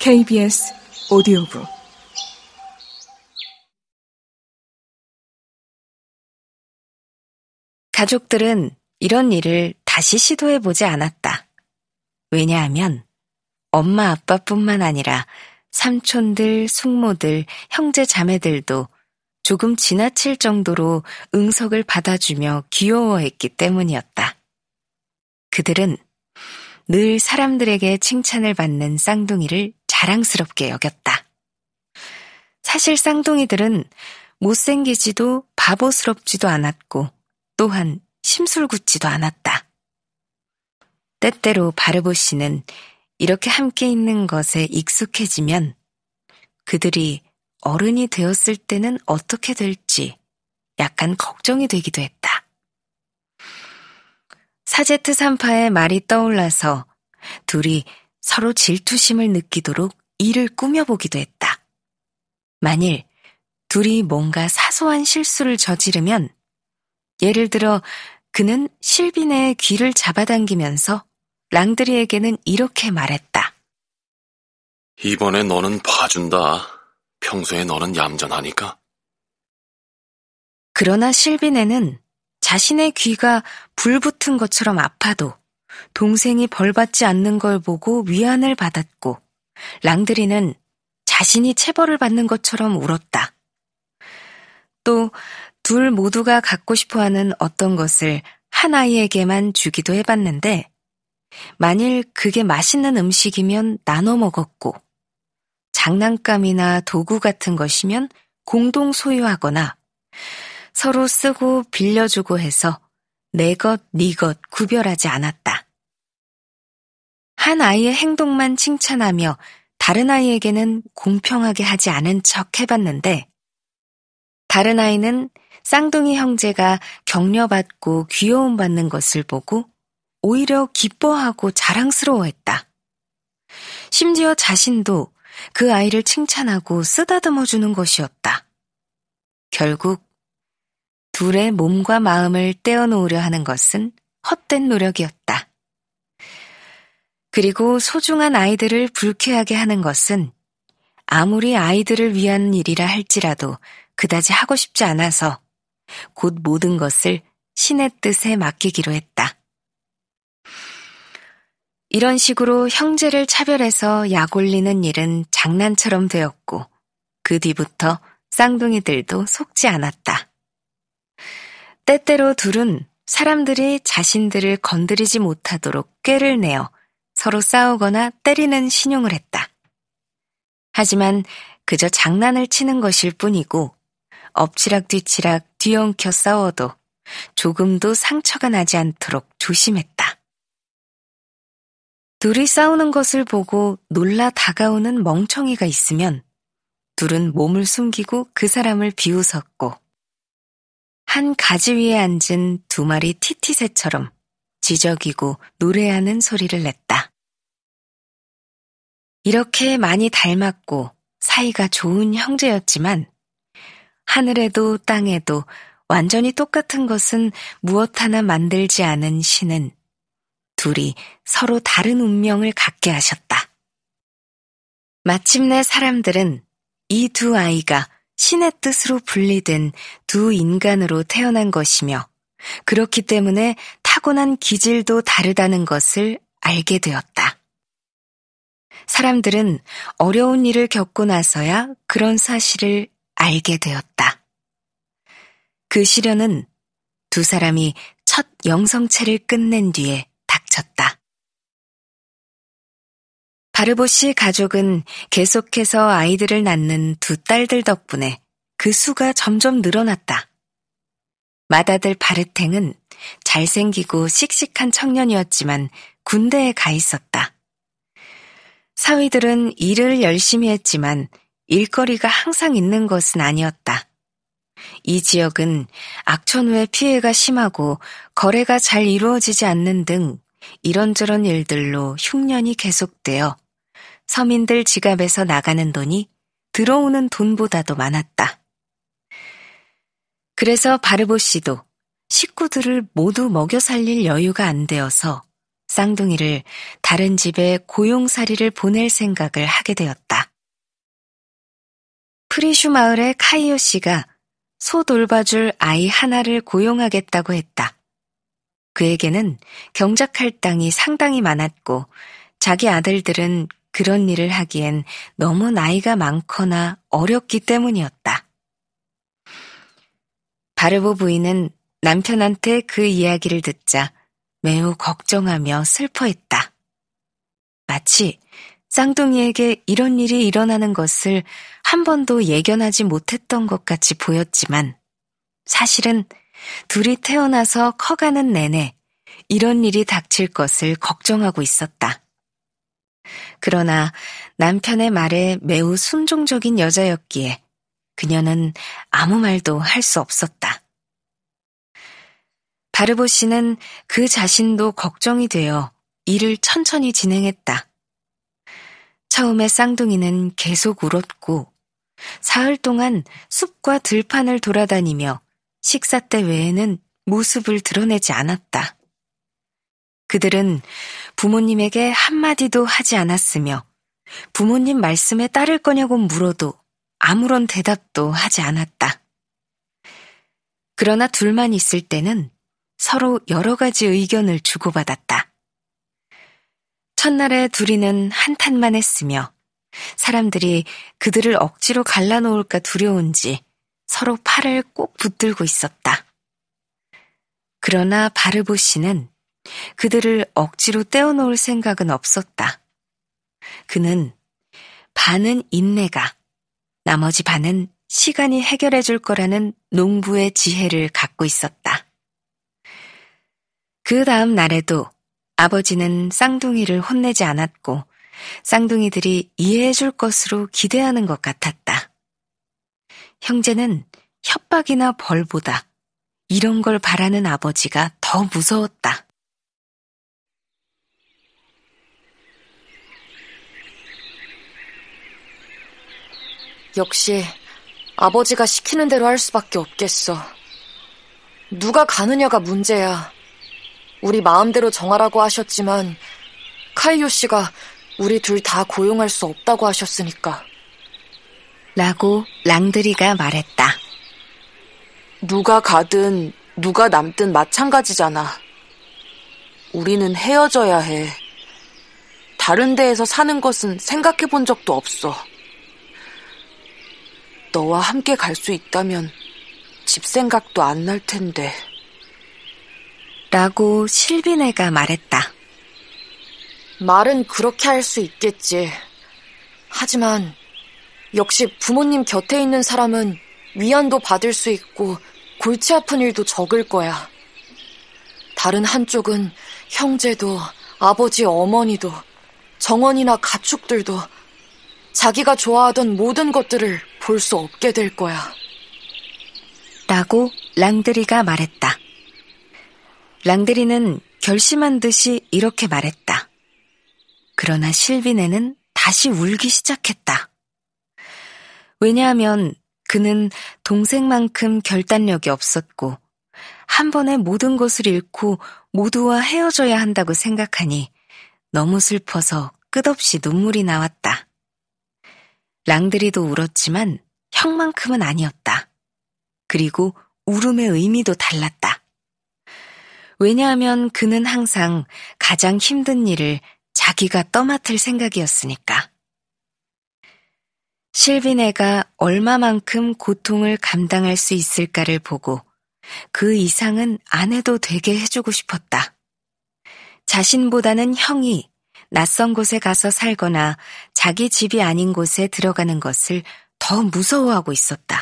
KBS 오디오북 가족들은 이런 일을 다시 시도해 보지 않았다. 왜냐하면 엄마 아빠뿐만 아니라 삼촌들, 숙모들, 형제 자매들도 조금 지나칠 정도로 응석을 받아주며 귀여워했기 때문이었다. 그들은 늘 사람들에게 칭찬을 받는 쌍둥이를 자랑스럽게 여겼다. 사실 쌍둥이들은 못생기지도 바보스럽지도 않았고 또한 심술궂지도 않았다. 때때로 바르보 씨는 이렇게 함께 있는 것에 익숙해지면 그들이 어른이 되었을 때는 어떻게 될지 약간 걱정이 되기도 했다. 사제트 산파의 말이 떠올라서 둘이 서로 질투심을 느끼도록 일을 꾸며보기도 했다. 만일 둘이 뭔가 사소한 실수를 저지르면 예를 들어 그는 실빈의 귀를 잡아당기면서 랑드리에게는 이렇게 말했다. 이번에 너는 봐준다. 평소에 너는 얌전하니까. 그러나 실빈에는 자신의 귀가 불 붙은 것처럼 아파도 동생이 벌받지 않는 걸 보고 위안을 받았고 랑드리는 자신이 체벌을 받는 것처럼 울었다. 또 둘 모두가 갖고 싶어 하는 어떤 것을 한 아이에게만 주기도 해봤는데 만일 그게 맛있는 음식이면 나눠 먹었고 장난감이나 도구 같은 것이면 공동 소유하거나 서로 쓰고 빌려주고 해서 내 것, 네 것 구별하지 않았다. 한 아이의 행동만 칭찬하며 다른 아이에게는 공평하게 하지 않은 척 해봤는데 다른 아이는 쌍둥이 형제가 격려받고 귀여움 받는 것을 보고 오히려 기뻐하고 자랑스러워했다. 심지어 자신도 그 아이를 칭찬하고 쓰다듬어 주는 것이었다. 결국 둘의 몸과 마음을 떼어놓으려 하는 것은 헛된 노력이었다. 그리고 소중한 아이들을 불쾌하게 하는 것은 아무리 아이들을 위한 일이라 할지라도 그다지 하고 싶지 않아서 곧 모든 것을 신의 뜻에 맡기기로 했다. 이런 식으로 형제를 차별해서 약 올리는 일은 장난처럼 되었고 그 뒤부터 쌍둥이들도 속지 않았다. 때때로 둘은 사람들이 자신들을 건드리지 못하도록 꾀를 내어 서로 싸우거나 때리는 신용을 했다. 하지만 그저 장난을 치는 것일 뿐이고 엎치락 뒤치락 뒤엉켜 싸워도 조금도 상처가 나지 않도록 조심했다. 둘이 싸우는 것을 보고 놀라 다가오는 멍청이가 있으면 둘은 몸을 숨기고 그 사람을 비웃었고 한 가지 위에 앉은 두 마리 티티새처럼 지저귀고 노래하는 소리를 냈다. 이렇게 많이 닮았고 사이가 좋은 형제였지만 하늘에도 땅에도 완전히 똑같은 것은 무엇 하나 만들지 않은 신은 둘이 서로 다른 운명을 갖게 하셨다. 마침내 사람들은 이 두 아이가 신의 뜻으로 분리된 두 인간으로 태어난 것이며 그렇기 때문에 타고난 기질도 다르다는 것을 알게 되었다. 사람들은 어려운 일을 겪고 나서야 그런 사실을 알게 되었다. 그 시련은 두 사람이 첫 영성체를 끝낸 뒤에 닥쳤다. 바르보시 가족은 계속해서 아이들을 낳는 두 딸들 덕분에 그 수가 점점 늘어났다. 맏아들 바르탱은 잘생기고 씩씩한 청년이었지만 군대에 가 있었다. 사위들은 일을 열심히 했지만 일거리가 항상 있는 것은 아니었다. 이 지역은 악천후의 피해가 심하고 거래가 잘 이루어지지 않는 등 이런저런 일들로 흉년이 계속되어 서민들 지갑에서 나가는 돈이 들어오는 돈보다도 많았다. 그래서 바르보 씨도 식구들을 모두 먹여 살릴 여유가 안 되어서 쌍둥이를 다른 집에 고용살이를 보낼 생각을 하게 되었다. 프리슈 마을의 카이오 씨가 소 돌봐줄 아이 하나를 고용하겠다고 했다. 그에게는 경작할 땅이 상당히 많았고 자기 아들들은 그런 일을 하기엔 너무 나이가 많거나 어렵기 때문이었다. 바르보 부인은 남편한테 그 이야기를 듣자 매우 걱정하며 슬퍼했다. 마치 쌍둥이에게 이런 일이 일어나는 것을 한 번도 예견하지 못했던 것 같이 보였지만 사실은 둘이 태어나서 커가는 내내 이런 일이 닥칠 것을 걱정하고 있었다. 그러나 남편의 말에 매우 순종적인 여자였기에 그녀는 아무 말도 할 수 없었다. 바르보 씨는 그 자신도 걱정이 되어 일을 천천히 진행했다. 처음에 쌍둥이는 계속 울었고 사흘 동안 숲과 들판을 돌아다니며 식사 때 외에는 모습을 드러내지 않았다. 그들은 부모님에게 한마디도 하지 않았으며 부모님 말씀에 따를 거냐고 물어도 아무런 대답도 하지 않았다. 그러나 둘만 있을 때는 서로 여러 가지 의견을 주고받았다. 첫날에 둘이는 한탄만 했으며 사람들이 그들을 억지로 갈라놓을까 두려운지 서로 팔을 꼭 붙들고 있었다. 그러나 바르보 씨는 그들을 억지로 떼어놓을 생각은 없었다. 그는 반은 인내가, 나머지 반은 시간이 해결해 줄 거라는 농부의 지혜를 갖고 있었다. 그 다음 날에도 아버지는 쌍둥이를 혼내지 않았고 쌍둥이들이 이해해 줄 것으로 기대하는 것 같았다. 형제는 협박이나 벌보다 이런 걸 바라는 아버지가 더 무서웠다. 역시 아버지가 시키는 대로 할 수밖에 없겠어. 누가 가느냐가 문제야. 우리 마음대로 정하라고 하셨지만 카이오 씨가 우리 둘 다 고용할 수 없다고 하셨으니까. 라고 랑드리가 말했다. 누가 가든 누가 남든 마찬가지잖아. 우리는 헤어져야 해. 다른 데에서 사는 것은 생각해 본 적도 없어. 너와 함께 갈 수 있다면 집 생각도 안 날 텐데. 라고 실비네가 말했다. 말은 그렇게 할 수 있겠지. 하지만 역시 부모님 곁에 있는 사람은 위안도 받을 수 있고 골치 아픈 일도 적을 거야. 다른 한쪽은 형제도 아버지 어머니도 정원이나 가축들도 자기가 좋아하던 모든 것들을 볼 수 없게 될 거야. 라고 랑드리가 말했다. 랑드리는 결심한 듯이 이렇게 말했다. 그러나 실비네는 다시 울기 시작했다. 왜냐하면 그는 동생만큼 결단력이 없었고 한 번에 모든 것을 잃고 모두와 헤어져야 한다고 생각하니 너무 슬퍼서 끝없이 눈물이 나왔다. 랑드리도 울었지만 형만큼은 아니었다. 그리고 울음의 의미도 달랐다. 왜냐하면 그는 항상 가장 힘든 일을 자기가 떠맡을 생각이었으니까. 실비네가 얼마만큼 고통을 감당할 수 있을까를 보고 그 이상은 안 해도 되게 해주고 싶었다. 자신보다는 형이 낯선 곳에 가서 살거나 자기 집이 아닌 곳에 들어가는 것을 더 무서워하고 있었다.